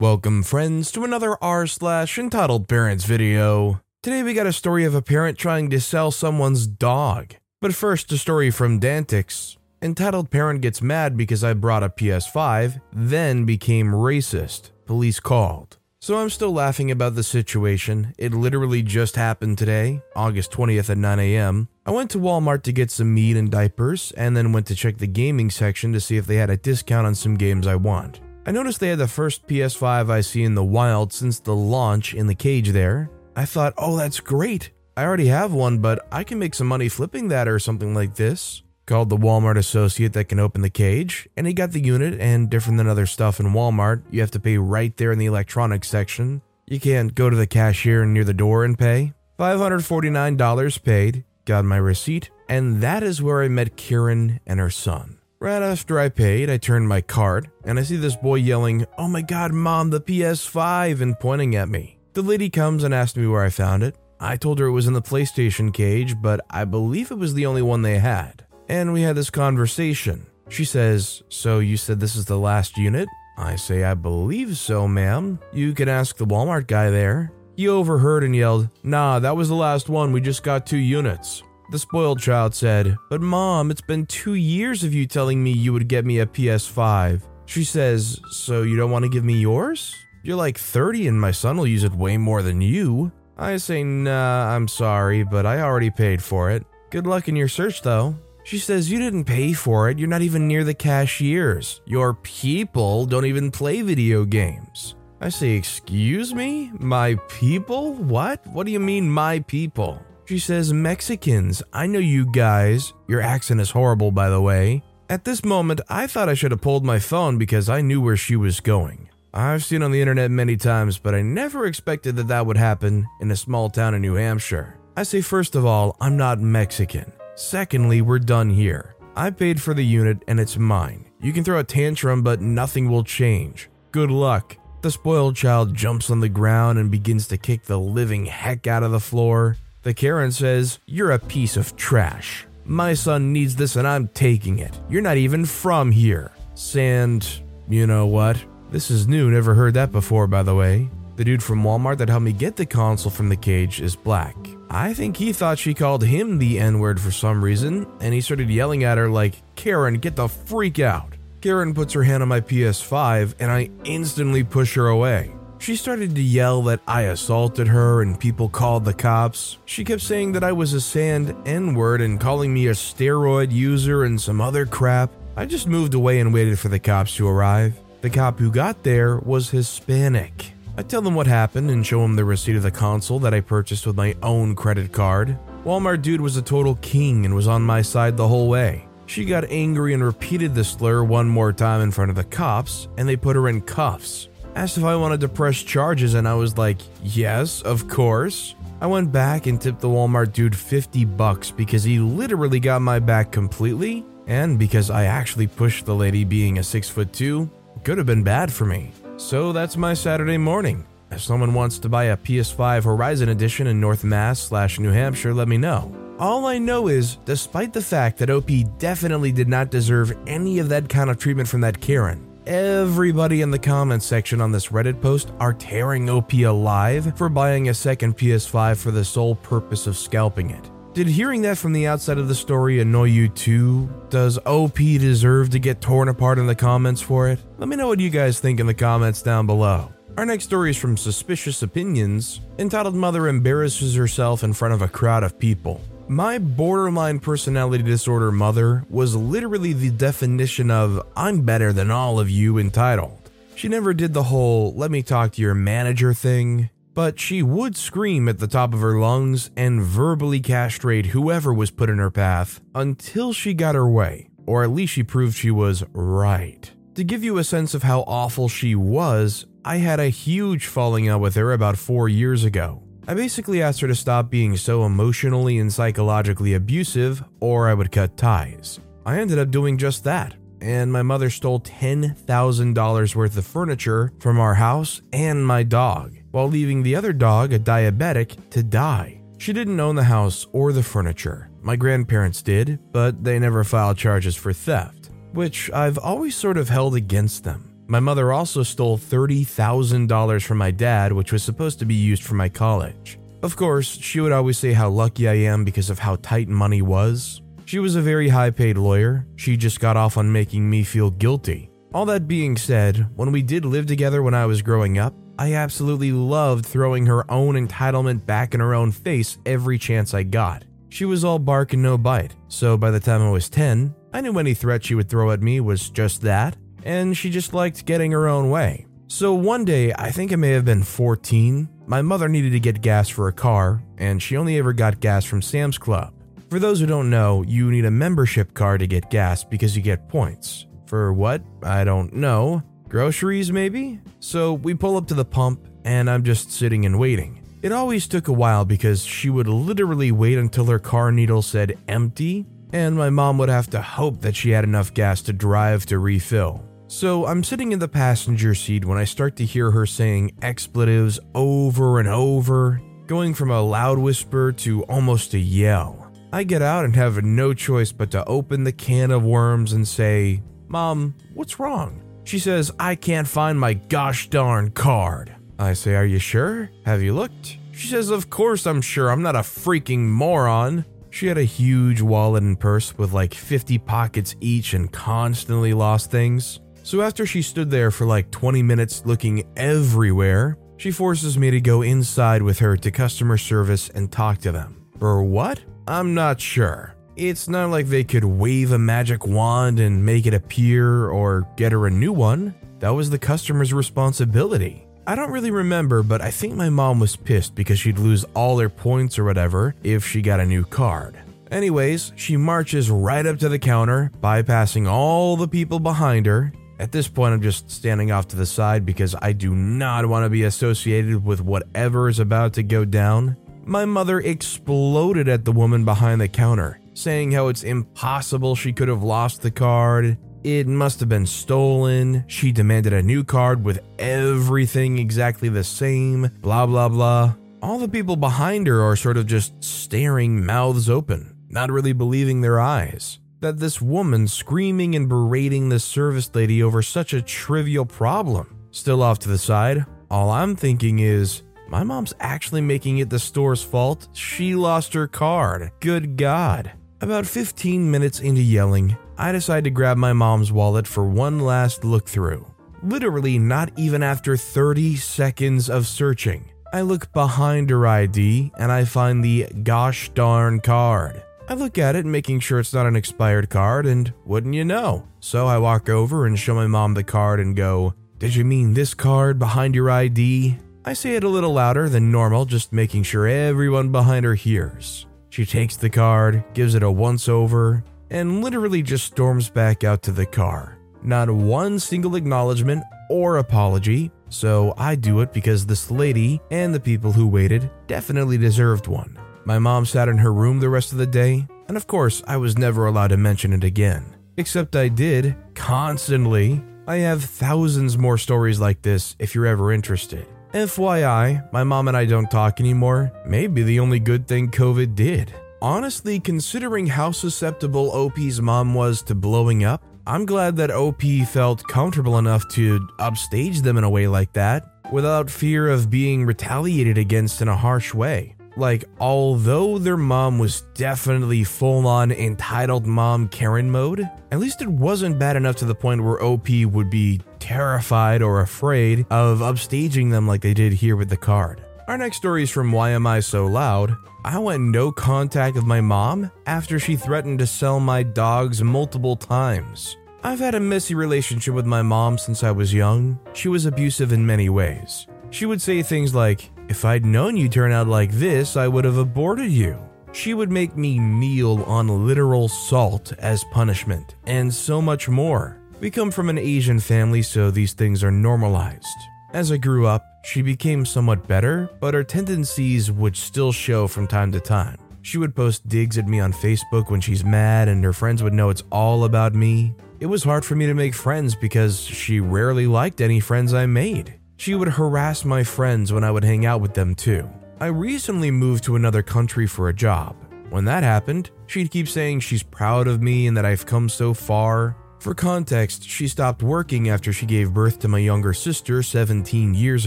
Welcome, friends, to another r slash entitled parents video. Today we got a story of a parent trying to sell someone's dog. But first, a story from Dantix. Entitled parent gets mad because I brought a PS5, then became racist. Police called. So I'm still laughing about the situation. It literally just happened today, August 20th at 9 a.m. I went to Walmart to get some meat and diapers, and then went to check the gaming section to see if they had a discount on some games I want. I noticed they had the first PS5 I see in the wild since the launch in the cage there. I thought, oh, that's great. I already have one, but I can make some money flipping that or something like this. Called the Walmart associate that can open the cage, and he got the unit, and different than other stuff in Walmart, you have to pay right there in the electronics section. You can't go to the cashier near the door and pay. $549 paid, got my receipt, and that is where I met Karen and her son. Right after I paid, I turned my card, and I see this boy yelling, Oh my god, mom, the PS5, and pointing at me. The lady comes and asks me where I found it. I told her it was in the PlayStation cage, but I believe it was the only one they had. And we had this conversation. She says, So you said this is the last unit? I say, I believe so, ma'am. You can ask the Walmart guy there. He overheard and yelled, Nah, that was the last one. We just got two units. The spoiled child said, But mom, it's been two years of you telling me you would get me a PS5. She says, So you don't want to give me yours? You're like 30 and my son will use it way more than you. I say, nah, I'm sorry, but I already paid for it. Good luck in your search, though. She says, You didn't pay for it. You're not even near the cashiers. Your people don't even play video games. I say, Excuse me? My people? What? What do you mean, my people? She says, Mexicans. I know you guys. Your accent is horrible, by the way. At this moment, I thought I should have pulled my phone because I knew where she was going. I've seen on the internet many times, but I never expected that that would happen in a small town in New Hampshire. I say, first of all, I'm not Mexican. Secondly, we're done here. I paid for the unit and it's mine. You can throw a tantrum, but nothing will change. Good luck. The spoiled child jumps on the ground and begins to kick the living heck out of the floor. The Karen says, You're a piece of trash. My son needs this and I'm taking it. You're not even from here. Sand, you know what? This is new, never heard that before, by the way. The dude from Walmart that helped me get the console from the cage is black. I think he thought she called him the N word for some reason, and he started yelling at her like, Karen, get the freak out. Karen puts her hand on my PS5, and I instantly push her away. She started to yell that I assaulted her and people called the cops. She kept saying that I was a sand N word and calling me a steroid user and some other crap. I just moved away and waited for the cops to arrive. The cop who got there was Hispanic. I tell them what happened and show them the receipt of the console that I purchased with my own credit card. Walmart dude was a total king and was on my side the whole way. She got angry and repeated the slur one more time in front of the cops, and they put her in cuffs. Asked if I wanted to press charges, and I was like, yes, of course. I went back and tipped the Walmart dude 50 bucks because he literally got my back completely, and because I actually pushed the lady being a 6 foot 2 could have been bad for me. So that's my Saturday morning. If someone wants to buy a PS5 Horizon Edition in North Mass slash New Hampshire, let me know. All I know is, despite the fact that OP definitely did not deserve any of that kind of treatment from that Karen, everybody in the comments section on this Reddit post are tearing OP alive for buying a second PS5 for the sole purpose of scalping it. Did hearing that from the outside of the story annoy you too? Does OP deserve to get torn apart in the comments for it? Let me know what you guys think in the comments down below. Our next story is from Suspicious Opinions, entitled Mother Embarrasses Herself in Front of a Crowd of People. My borderline personality disorder mother was literally the definition of I'm better than all of you entitled. She never did the whole let me talk to your manager thing but she would scream at the top of her lungs and verbally castrate whoever was put in her path until she got her way, or at least she proved she was right. To give you a sense of how awful she was, I had a huge falling out with her about four years ago. I basically asked her to stop being so emotionally and psychologically abusive, or I would cut ties. I ended up doing just that, and my mother stole $10,000 worth of furniture from our house and my dog, while leaving the other dog, a diabetic, to die. She didn't own the house or the furniture. My grandparents did, but they never filed charges for theft, which I've always sort of held against them. My mother also stole $30,000 from my dad, which was supposed to be used for my college. Of course, she would always say how lucky I am because of how tight money was. She was a very high paid lawyer, she just got off on making me feel guilty. All that being said, when we did live together when I was growing up, I absolutely loved throwing her own entitlement back in her own face every chance I got. She was all bark and no bite, so by the time I was 10, I knew any threat she would throw at me was just that, and she just liked getting her own way. So one day, I think I may have been 14, my mother needed to get gas for a car, and she only ever got gas from Sam's Club. For those who don't know, you need a membership card to get gas because you get points. For what? I don't know. Groceries, maybe? So we pull up to the pump, and I'm just sitting and waiting. It always took a while because she would literally wait until her car needle said empty, and my mom would have to hope that she had enough gas to drive to refill. So I'm sitting in the passenger seat when I start to hear her saying expletives over and over, going from a loud whisper to almost a yell. I get out and have no choice but to open the can of worms and say, Mom, what's wrong? She says, I can't find my gosh darn card. I say, Are you sure? Have you looked? She says, Of course I'm sure. I'm not a freaking moron. She had a huge wallet and purse with like 50 pockets each and constantly lost things. So after she stood there for like 20 minutes looking everywhere, she forces me to go inside with her to customer service and talk to them. For what? I'm not sure. It's not like they could wave a magic wand and make it appear or get her a new one. That was the customer's responsibility. I don't really remember, but I think my mom was pissed because she'd lose all her points or whatever if she got a new card. Anyways, she marches right up to the counter, bypassing all the people behind her. At this point, I'm just standing off to the side because I do not want to be associated with whatever is about to go down. My mother exploded at the woman behind the counter, saying how it's impossible she could have lost the card, it must have been stolen. She demanded a new card with everything exactly the same, blah, blah, blah. All the people behind her are sort of just staring mouths open, not really believing their eyes. That this woman screaming and berating this service lady over such a trivial problem. Still off to the side, all I'm thinking is, my mom's actually making it the store's fault. She lost her card. Good God. About 15 minutes into yelling, I decide to grab my mom's wallet for one last look through. Literally, not even after 30 seconds of searching. I look behind her ID and I find the gosh darn card. I look at it, making sure it's not an expired card, and wouldn't you know? So I walk over and show my mom the card and go, Did you mean this card behind your ID? I say it a little louder than normal, just making sure everyone behind her hears. She takes the card, gives it a once over, and literally just storms back out to the car. Not one single acknowledgement or apology, so I do it because this lady and the people who waited definitely deserved one. My mom sat in her room the rest of the day, and of course, I was never allowed to mention it again. Except I did, constantly. I have thousands more stories like this if you're ever interested. FYI, my mom and I don't talk anymore. Maybe the only good thing COVID did. Honestly, considering how susceptible OP's mom was to blowing up, I'm glad that OP felt comfortable enough to upstage them in a way like that without fear of being retaliated against in a harsh way. Like, although their mom was definitely full on entitled mom Karen mode, at least it wasn't bad enough to the point where OP would be terrified or afraid of upstaging them like they did here with the card. Our next story is from Why Am I So Loud, I went no contact with my mom after she threatened to sell my dogs multiple times. I've had a messy relationship with my mom since I was young. She was abusive in many ways. She would say things like, If I'd known you'd turn out like this, I would have aborted you. She would make me kneel on literal salt as punishment, and so much more. We come from an Asian family, so these things are normalized. As I grew up, she became somewhat better, but her tendencies would still show from time to time. She would post digs at me on Facebook when she's mad, and her friends would know it's all about me. It was hard for me to make friends because she rarely liked any friends I made. She would harass my friends when I would hang out with them too. I recently moved to another country for a job. When that happened, she'd keep saying she's proud of me and that I've come so far. For context, she stopped working after she gave birth to my younger sister 17 years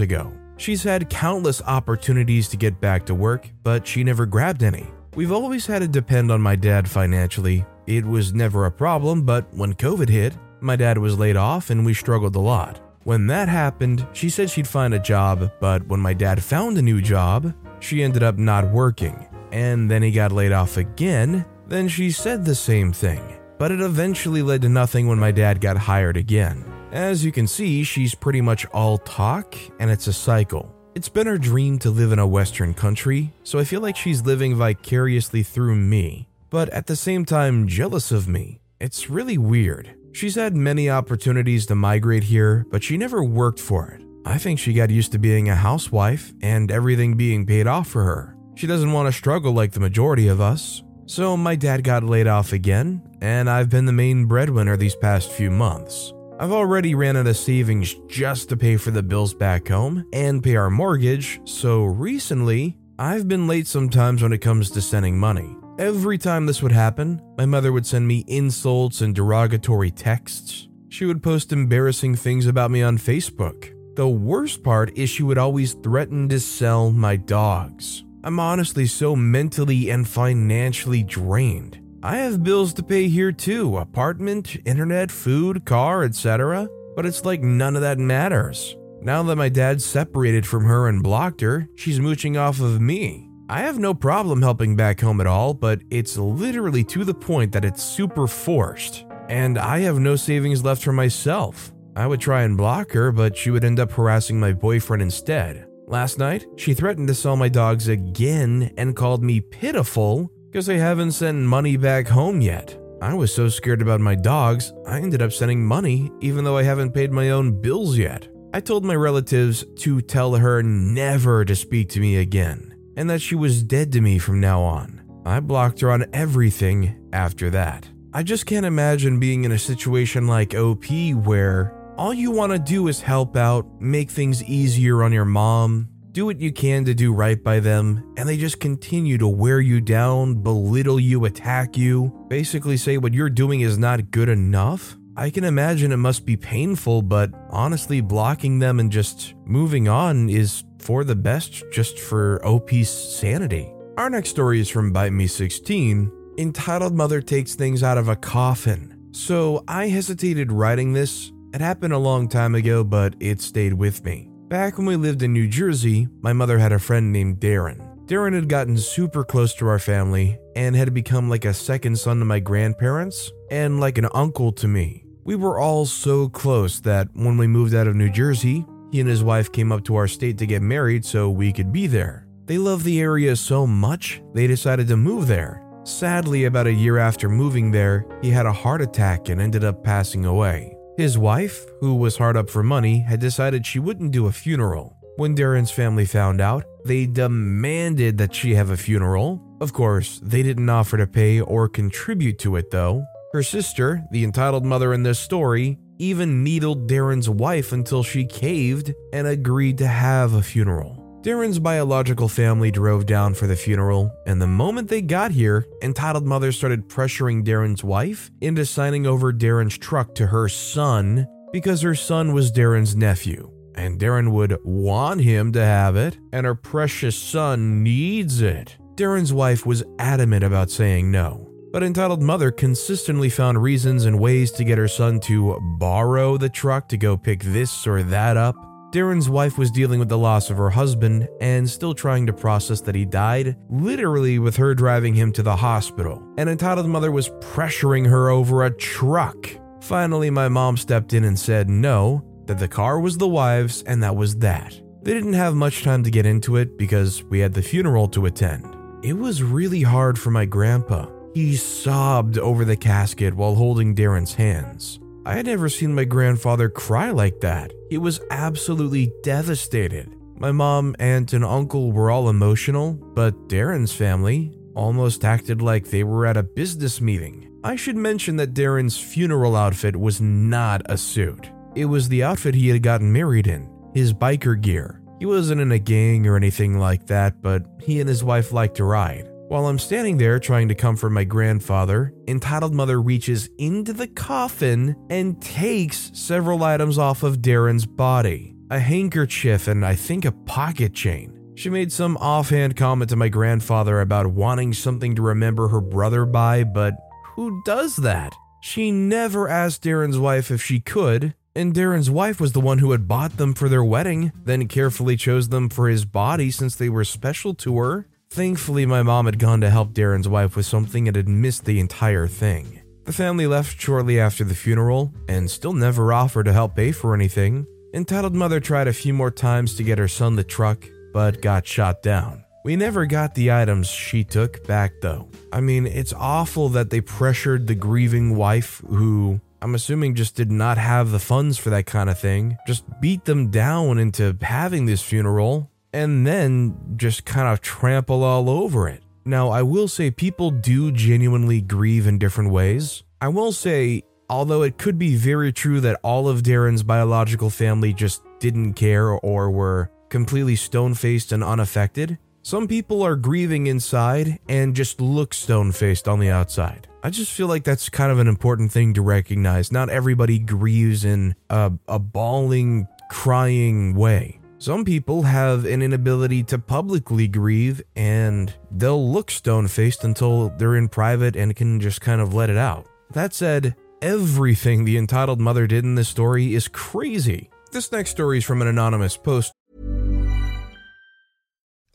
ago. She's had countless opportunities to get back to work, but she never grabbed any. We've always had to depend on my dad financially. It was never a problem, but when COVID hit, my dad was laid off and we struggled a lot. When that happened, she said she'd find a job, but when my dad found a new job, she ended up not working. And then he got laid off again, then she said the same thing. But it eventually led to nothing when my dad got hired again. As you can see, she's pretty much all talk, and it's a cycle. It's been her dream to live in a Western country, so I feel like she's living vicariously through me, but at the same time jealous of me. It's really weird. She's had many opportunities to migrate here, but she never worked for it. I think she got used to being a housewife and everything being paid off for her. She doesn't want to struggle like the majority of us. So my dad got laid off again, and I've been the main breadwinner these past few months. I've already ran out of savings just to pay for the bills back home and pay our mortgage, so recently, I've been late sometimes when it comes to sending money. Every time this would happen, my mother would send me insults and derogatory texts. She would post embarrassing things about me on Facebook. The worst part is she would always threaten to sell my dogs. I'm honestly so mentally and financially drained. I have bills to pay here too apartment, internet, food, car, etc. But it's like none of that matters. Now that my dad's separated from her and blocked her, she's mooching off of me. I have no problem helping back home at all, but it's literally to the point that it's super forced. And I have no savings left for myself. I would try and block her, but she would end up harassing my boyfriend instead. Last night, she threatened to sell my dogs again and called me pitiful because I haven't sent money back home yet. I was so scared about my dogs, I ended up sending money even though I haven't paid my own bills yet. I told my relatives to tell her never to speak to me again and that she was dead to me from now on. I blocked her on everything after that. I just can't imagine being in a situation like OP where all you want to do is help out, make things easier on your mom, do what you can to do right by them, and they just continue to wear you down, belittle you, attack you, basically say what you're doing is not good enough. I can imagine it must be painful, but honestly, blocking them and just moving on is for the best just for OP's sanity. Our next story is from Bite Me 16, entitled Mother Takes Things Out of a Coffin. So I hesitated writing this. It happened a long time ago, but it stayed with me. Back when we lived in New Jersey, my mother had a friend named Darren. Darren had gotten super close to our family and had become like a second son to my grandparents and like an uncle to me. We were all so close that when we moved out of New Jersey, he and his wife came up to our state to get married so we could be there. They loved the area so much, they decided to move there. Sadly, about a year after moving there, he had a heart attack and ended up passing away. His wife, who was hard up for money, had decided she wouldn't do a funeral. When Darren's family found out, they demanded that she have a funeral. Of course, they didn't offer to pay or contribute to it though. Her sister, the entitled mother in this story, even needled Darren's wife until she caved and agreed to have a funeral. Darren's biological family drove down for the funeral, and the moment they got here, entitled mother started pressuring Darren's wife into signing over Darren's truck to her son because her son was Darren's nephew. And Darren would want him to have it, and her precious son needs it. Darren's wife was adamant about saying no, but entitled mother consistently found reasons and ways to get her son to borrow the truck to go pick this or that up. Darren's wife was dealing with the loss of her husband and still trying to process that he died, literally with her driving him to the hospital. And entitled mother was pressuring her over a truck. Finally, my mom stepped in and said no, that the car was the wife's and that was that. They didn't have much time to get into it because we had the funeral to attend. It was really hard for my grandpa. He sobbed over the casket while holding Darren's hands. I had never seen my grandfather cry like that. He was absolutely devastated. My mom, aunt, and uncle were all emotional, but Darren's family almost acted like they were at a business meeting. I should mention that Darren's funeral outfit was not a suit. It was the outfit he had gotten married in, his biker gear. He wasn't in a gang or anything like that, but he and his wife liked to ride. While I'm standing there trying to comfort my grandfather, entitled mother reaches into the coffin and takes several items off of Darren's body a handkerchief and I think a pocket chain. She made some offhand comment to my grandfather about wanting something to remember her brother by, but who does that? She never asked Darren's wife if she could, and Darren's wife was the one who had bought them for their wedding, then carefully chose them for his body since they were special to her. Thankfully, my mom had gone to help Darren's wife with something and had missed the entire thing. The family left shortly after the funeral and still never offered to help pay for anything. Entitled mother tried a few more times to get her son the truck, but got shot down. We never got the items she took back though. I mean, it's awful that they pressured the grieving wife, who I'm assuming just did not have the funds for that kind of thing, just beat them down into having this funeral and then just kind of trample all over it. Now, I will say people do genuinely grieve in different ways. I will say, although it could be very true that all of Darren's biological family just didn't care or were completely stone faced and unaffected, some people are grieving inside and just look stone faced on the outside. I just feel like that's kind of an important thing to recognize. Not everybody grieves in a, a bawling, crying way. Some people have an inability to publicly grieve and they'll look stone faced until they're in private and can just kind of let it out. That said, everything the entitled mother did in this story is crazy. This next story is from an anonymous post.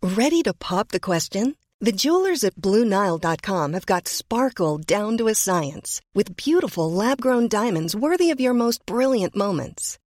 Ready to pop the question? The jewelers at BlueNile.com have got sparkle down to a science with beautiful lab grown diamonds worthy of your most brilliant moments.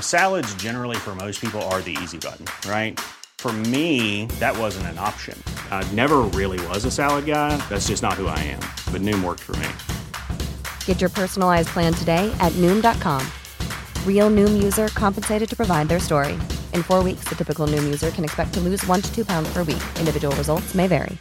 Salads, generally, for most people, are the easy button, right? For me, that wasn't an option. I never really was a salad guy. That's just not who I am. But Noom worked for me. Get your personalized plan today at Noom.com. Real Noom user compensated to provide their story. In four weeks, the typical Noom user can expect to lose one to two pounds per week. Individual results may vary.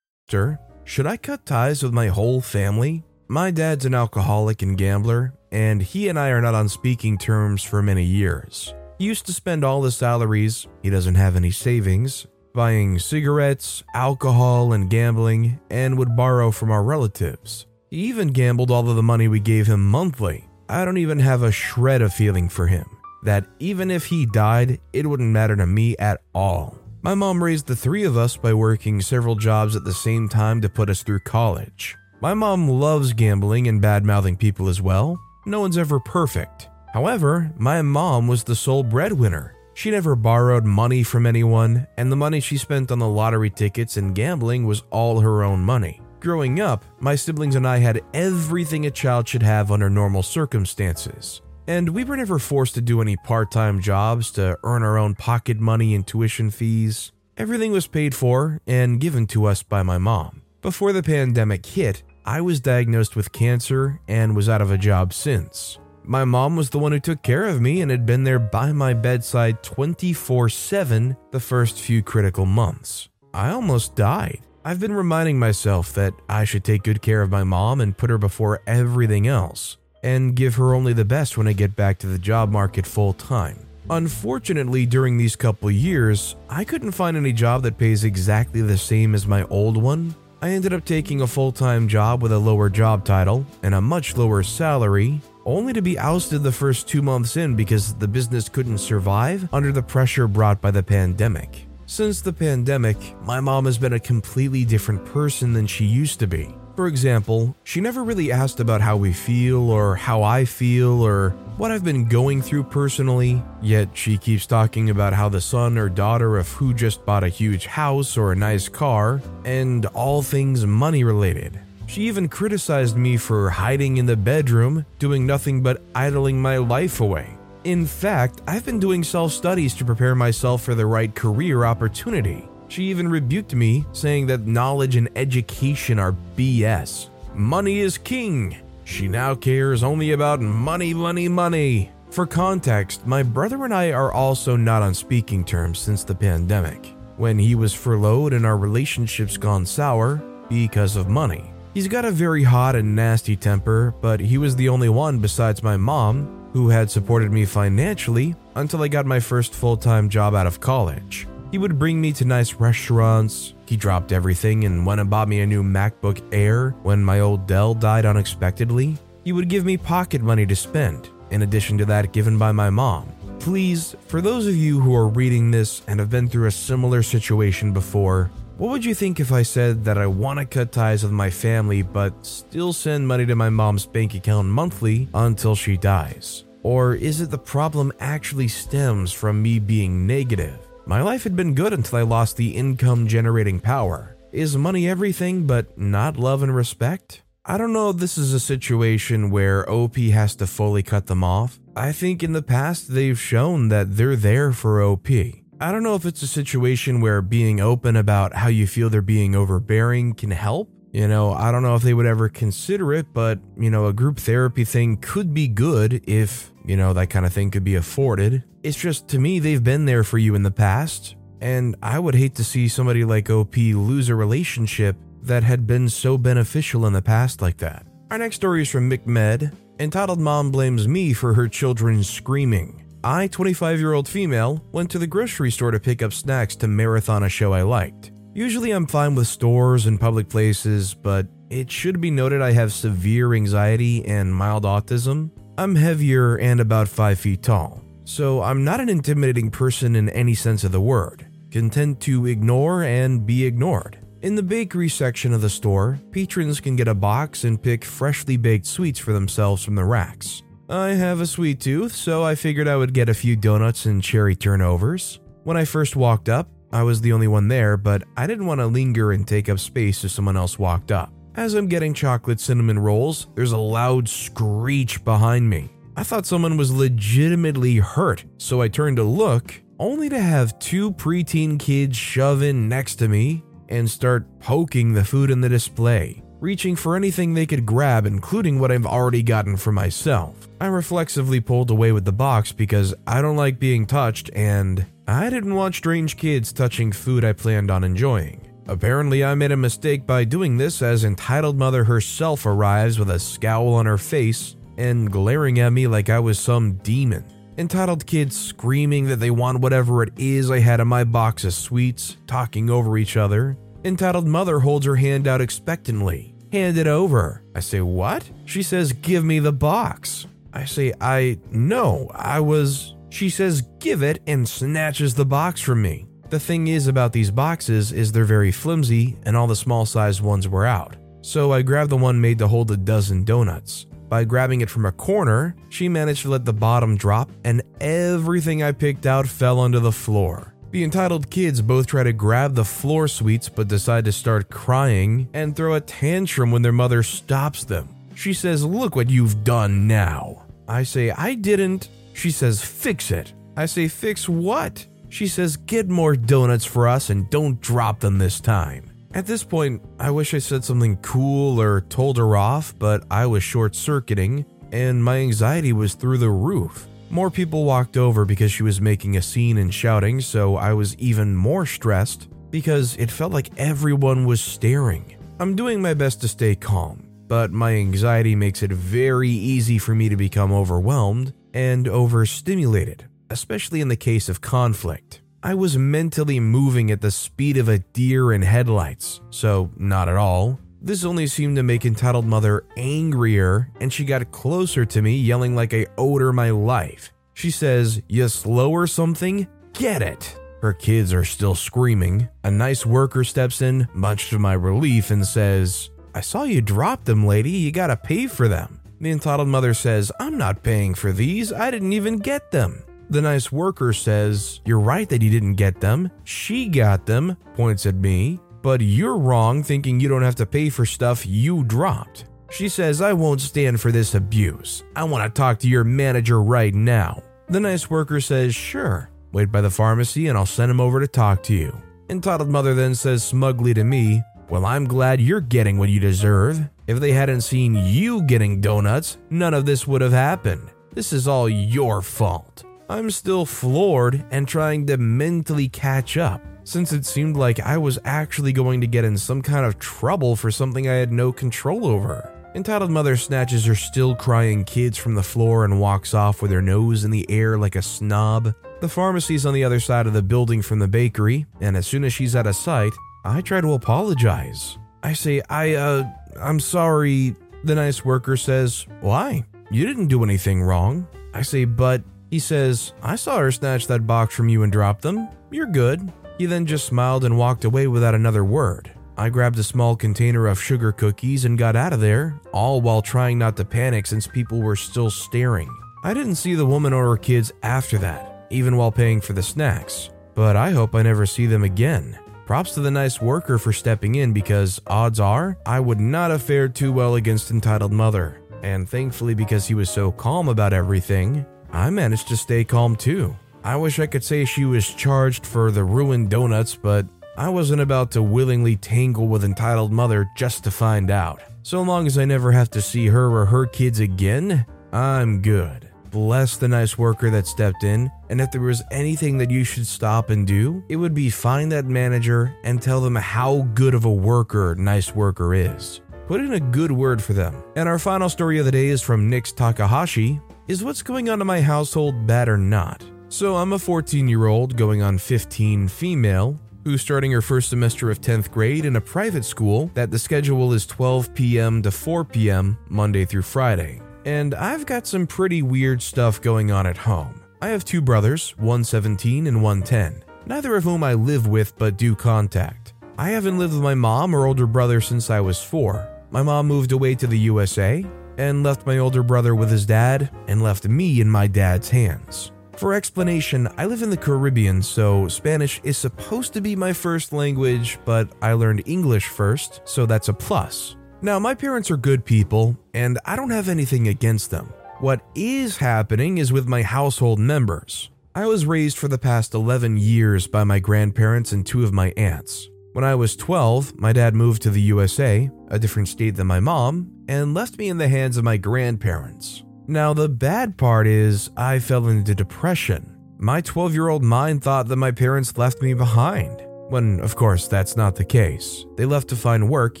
Sir, should I cut ties with my whole family? My dad's an alcoholic and gambler, and he and I are not on speaking terms for many years. He used to spend all his salaries, he doesn't have any savings, buying cigarettes, alcohol, and gambling, and would borrow from our relatives. He even gambled all of the money we gave him monthly. I don't even have a shred of feeling for him. That even if he died, it wouldn't matter to me at all. My mom raised the three of us by working several jobs at the same time to put us through college. My mom loves gambling and bad mouthing people as well. No one's ever perfect. However, my mom was the sole breadwinner. She never borrowed money from anyone, and the money she spent on the lottery tickets and gambling was all her own money. Growing up, my siblings and I had everything a child should have under normal circumstances. And we were never forced to do any part time jobs to earn our own pocket money and tuition fees. Everything was paid for and given to us by my mom. Before the pandemic hit, I was diagnosed with cancer and was out of a job since. My mom was the one who took care of me and had been there by my bedside 24 7 the first few critical months. I almost died. I've been reminding myself that I should take good care of my mom and put her before everything else, and give her only the best when I get back to the job market full time. Unfortunately, during these couple years, I couldn't find any job that pays exactly the same as my old one. I ended up taking a full time job with a lower job title and a much lower salary, only to be ousted the first two months in because the business couldn't survive under the pressure brought by the pandemic. Since the pandemic, my mom has been a completely different person than she used to be. For example, she never really asked about how we feel or how I feel or what I've been going through personally, yet she keeps talking about how the son or daughter of who just bought a huge house or a nice car, and all things money related. She even criticized me for hiding in the bedroom, doing nothing but idling my life away. In fact, I've been doing self studies to prepare myself for the right career opportunity. She even rebuked me, saying that knowledge and education are BS. Money is king. She now cares only about money, money, money. For context, my brother and I are also not on speaking terms since the pandemic, when he was furloughed and our relationship's gone sour because of money. He's got a very hot and nasty temper, but he was the only one besides my mom who had supported me financially until I got my first full time job out of college. He would bring me to nice restaurants. He dropped everything and went and bought me a new MacBook Air when my old Dell died unexpectedly. He would give me pocket money to spend, in addition to that given by my mom. Please, for those of you who are reading this and have been through a similar situation before, what would you think if I said that I want to cut ties with my family but still send money to my mom's bank account monthly until she dies? Or is it the problem actually stems from me being negative? My life had been good until I lost the income generating power. Is money everything but not love and respect? I don't know if this is a situation where OP has to fully cut them off. I think in the past they've shown that they're there for OP. I don't know if it's a situation where being open about how you feel they're being overbearing can help. You know, I don't know if they would ever consider it, but, you know, a group therapy thing could be good if, you know, that kind of thing could be afforded. It's just to me, they've been there for you in the past, and I would hate to see somebody like OP lose a relationship that had been so beneficial in the past like that. Our next story is from McMed, entitled Mom Blames Me for Her Children Screaming. I, 25 year old female, went to the grocery store to pick up snacks to marathon a show I liked. Usually I'm fine with stores and public places, but it should be noted I have severe anxiety and mild autism. I'm heavier and about 5 feet tall so I'm not an intimidating person in any sense of the word, content to ignore and be ignored. In the bakery section of the store, patrons can get a box and pick freshly baked sweets for themselves from the racks. I have a sweet tooth, so I figured I would get a few donuts and cherry turnovers. When I first walked up, I was the only one there, but I didn't want to linger and take up space if someone else walked up. As I'm getting chocolate cinnamon rolls, there's a loud screech behind me. I thought someone was legitimately hurt, so I turned to look, only to have two preteen kids shove in next to me and start poking the food in the display, reaching for anything they could grab, including what I've already gotten for myself. I reflexively pulled away with the box because I don't like being touched and I didn't want strange kids touching food I planned on enjoying. Apparently, I made a mistake by doing this as entitled mother herself arrives with a scowl on her face and glaring at me like I was some demon. Entitled kids screaming that they want whatever it is I had in my box of sweets, talking over each other. Entitled mother holds her hand out expectantly. Hand it over. I say, What? She says, Give me the box. I say, I no, I was. She says, Give it, and snatches the box from me. The thing is about these boxes is they're very flimsy, and all the small sized ones were out. So I grabbed the one made to hold a dozen donuts. By grabbing it from a corner, she managed to let the bottom drop, and everything I picked out fell onto the floor. The entitled kids both try to grab the floor sweets but decide to start crying and throw a tantrum when their mother stops them. She says, Look what you've done now. I say, I didn't. She says, Fix it. I say, Fix what? She says, Get more donuts for us and don't drop them this time. At this point, I wish I said something cool or told her off, but I was short circuiting and my anxiety was through the roof. More people walked over because she was making a scene and shouting, so I was even more stressed because it felt like everyone was staring. I'm doing my best to stay calm, but my anxiety makes it very easy for me to become overwhelmed and overstimulated, especially in the case of conflict. I was mentally moving at the speed of a deer in headlights, so not at all. This only seemed to make entitled mother angrier, and she got closer to me, yelling like I owed her my life. She says, You slow or something? Get it! Her kids are still screaming. A nice worker steps in, much to my relief, and says, I saw you drop them, lady. You gotta pay for them. The entitled mother says, I'm not paying for these. I didn't even get them. The nice worker says, You're right that you didn't get them. She got them, points at me. But you're wrong thinking you don't have to pay for stuff you dropped. She says, I won't stand for this abuse. I want to talk to your manager right now. The nice worker says, Sure, wait by the pharmacy and I'll send him over to talk to you. Entitled mother then says smugly to me, Well, I'm glad you're getting what you deserve. If they hadn't seen you getting donuts, none of this would have happened. This is all your fault. I'm still floored and trying to mentally catch up, since it seemed like I was actually going to get in some kind of trouble for something I had no control over. Entitled mother snatches her still crying kids from the floor and walks off with her nose in the air like a snob. The pharmacy's on the other side of the building from the bakery, and as soon as she's out of sight, I try to apologize. I say, I, uh, I'm sorry. The nice worker says, Why? You didn't do anything wrong. I say, But, he says, I saw her snatch that box from you and drop them. You're good. He then just smiled and walked away without another word. I grabbed a small container of sugar cookies and got out of there, all while trying not to panic since people were still staring. I didn't see the woman or her kids after that, even while paying for the snacks, but I hope I never see them again. Props to the nice worker for stepping in because odds are I would not have fared too well against entitled mother. And thankfully, because he was so calm about everything, I managed to stay calm too. I wish I could say she was charged for the ruined donuts, but I wasn't about to willingly tangle with entitled mother just to find out. So long as I never have to see her or her kids again, I'm good. Bless the nice worker that stepped in, and if there was anything that you should stop and do, it would be find that manager and tell them how good of a worker nice worker is. Put in a good word for them. And our final story of the day is from Nix Takahashi. Is what's going on in my household bad or not? So I'm a 14 year old going on 15 female who's starting her first semester of 10th grade in a private school that the schedule is 12 p.m. to 4 p.m. Monday through Friday. And I've got some pretty weird stuff going on at home. I have two brothers, one 17 and one 10, neither of whom I live with but do contact. I haven't lived with my mom or older brother since I was four. My mom moved away to the USA and left my older brother with his dad and left me in my dad's hands. For explanation, I live in the Caribbean, so Spanish is supposed to be my first language, but I learned English first, so that's a plus. Now, my parents are good people, and I don't have anything against them. What is happening is with my household members. I was raised for the past 11 years by my grandparents and two of my aunts. When I was 12, my dad moved to the USA, a different state than my mom, and left me in the hands of my grandparents. Now, the bad part is, I fell into depression. My 12 year old mind thought that my parents left me behind. When, of course, that's not the case. They left to find work,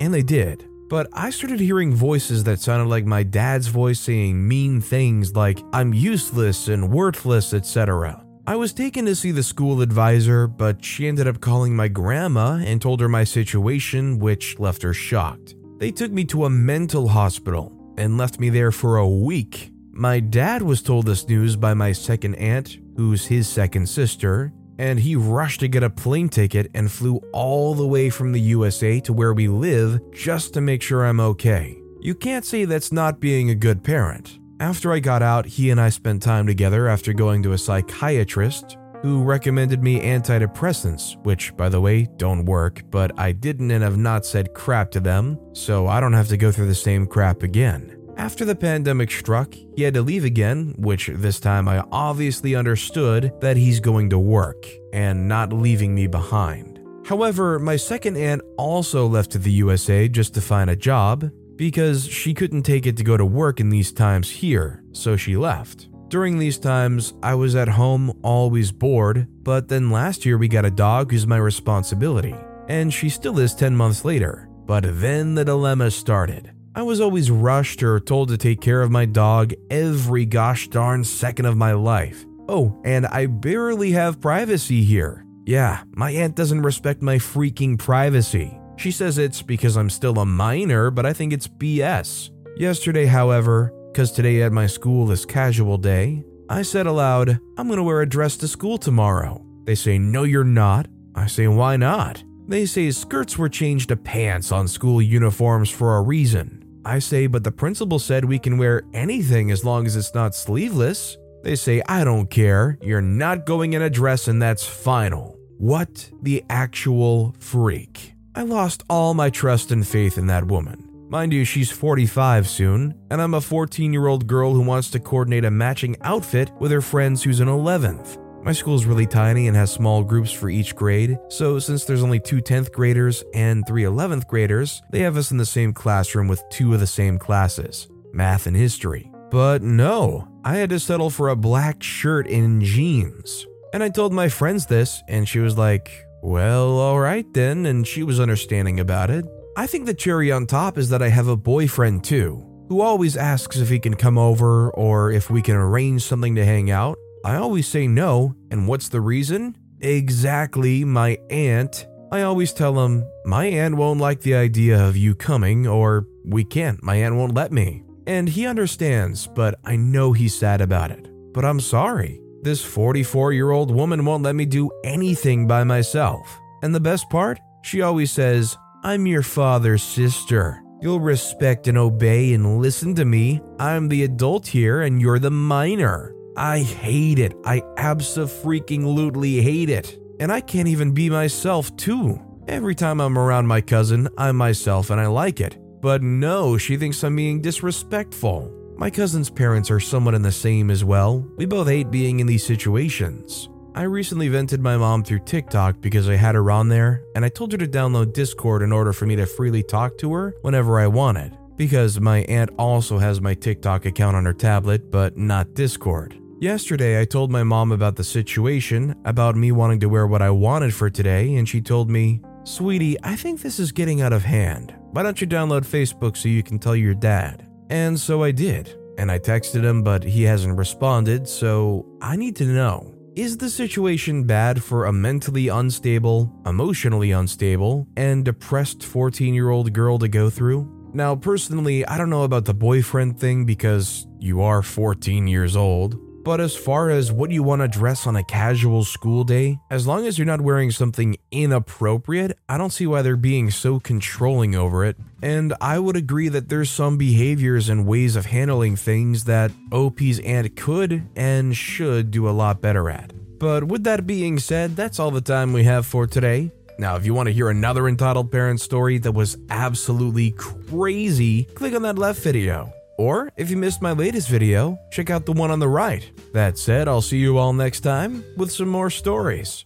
and they did. But I started hearing voices that sounded like my dad's voice saying mean things like, I'm useless and worthless, etc. I was taken to see the school advisor, but she ended up calling my grandma and told her my situation, which left her shocked. They took me to a mental hospital and left me there for a week. My dad was told this news by my second aunt, who's his second sister, and he rushed to get a plane ticket and flew all the way from the USA to where we live just to make sure I'm okay. You can't say that's not being a good parent. After I got out, he and I spent time together after going to a psychiatrist who recommended me antidepressants, which, by the way, don't work, but I didn't and have not said crap to them, so I don't have to go through the same crap again. After the pandemic struck, he had to leave again, which this time I obviously understood that he's going to work and not leaving me behind. However, my second aunt also left to the USA just to find a job because she couldn't take it to go to work in these times here, so she left. During these times, I was at home always bored, but then last year we got a dog who's my responsibility, and she still is 10 months later. But then the dilemma started. I was always rushed or told to take care of my dog every gosh darn second of my life. Oh, and I barely have privacy here. Yeah, my aunt doesn't respect my freaking privacy. She says it's because I'm still a minor, but I think it's BS. Yesterday, however, because today at my school is casual day, I said aloud, I'm gonna wear a dress to school tomorrow. They say, No, you're not. I say, Why not? They say skirts were changed to pants on school uniforms for a reason. I say, but the principal said we can wear anything as long as it's not sleeveless. They say, I don't care. You're not going in a dress and that's final. What the actual freak? I lost all my trust and faith in that woman. Mind you, she's 45 soon, and I'm a 14 year old girl who wants to coordinate a matching outfit with her friends who's in 11th. My school is really tiny and has small groups for each grade, so since there's only two 10th graders and three 11th graders, they have us in the same classroom with two of the same classes math and history. But no, I had to settle for a black shirt and jeans. And I told my friends this, and she was like, Well, alright then, and she was understanding about it. I think the cherry on top is that I have a boyfriend too, who always asks if he can come over or if we can arrange something to hang out. I always say no, and what's the reason? Exactly, my aunt. I always tell him, my aunt won't like the idea of you coming, or we can't, my aunt won't let me. And he understands, but I know he's sad about it. But I'm sorry. This 44 year old woman won't let me do anything by myself. And the best part? She always says, I'm your father's sister. You'll respect and obey and listen to me. I'm the adult here and you're the minor. I hate it. I abso-freaking-lutely hate it. And I can't even be myself too. Every time I'm around my cousin, I'm myself and I like it. But no, she thinks I'm being disrespectful. My cousin's parents are somewhat in the same as well. We both hate being in these situations. I recently vented my mom through TikTok because I had her on there, and I told her to download Discord in order for me to freely talk to her whenever I wanted. Because my aunt also has my TikTok account on her tablet, but not Discord. Yesterday, I told my mom about the situation, about me wanting to wear what I wanted for today, and she told me, Sweetie, I think this is getting out of hand. Why don't you download Facebook so you can tell your dad? And so I did. And I texted him, but he hasn't responded, so I need to know is the situation bad for a mentally unstable, emotionally unstable, and depressed 14 year old girl to go through? Now, personally, I don't know about the boyfriend thing because you are 14 years old, but as far as what you want to dress on a casual school day, as long as you're not wearing something inappropriate, I don't see why they're being so controlling over it. And I would agree that there's some behaviors and ways of handling things that OP's aunt could and should do a lot better at. But with that being said, that's all the time we have for today. Now, if you want to hear another entitled parent story that was absolutely crazy, click on that left video. Or if you missed my latest video, check out the one on the right. That said, I'll see you all next time with some more stories.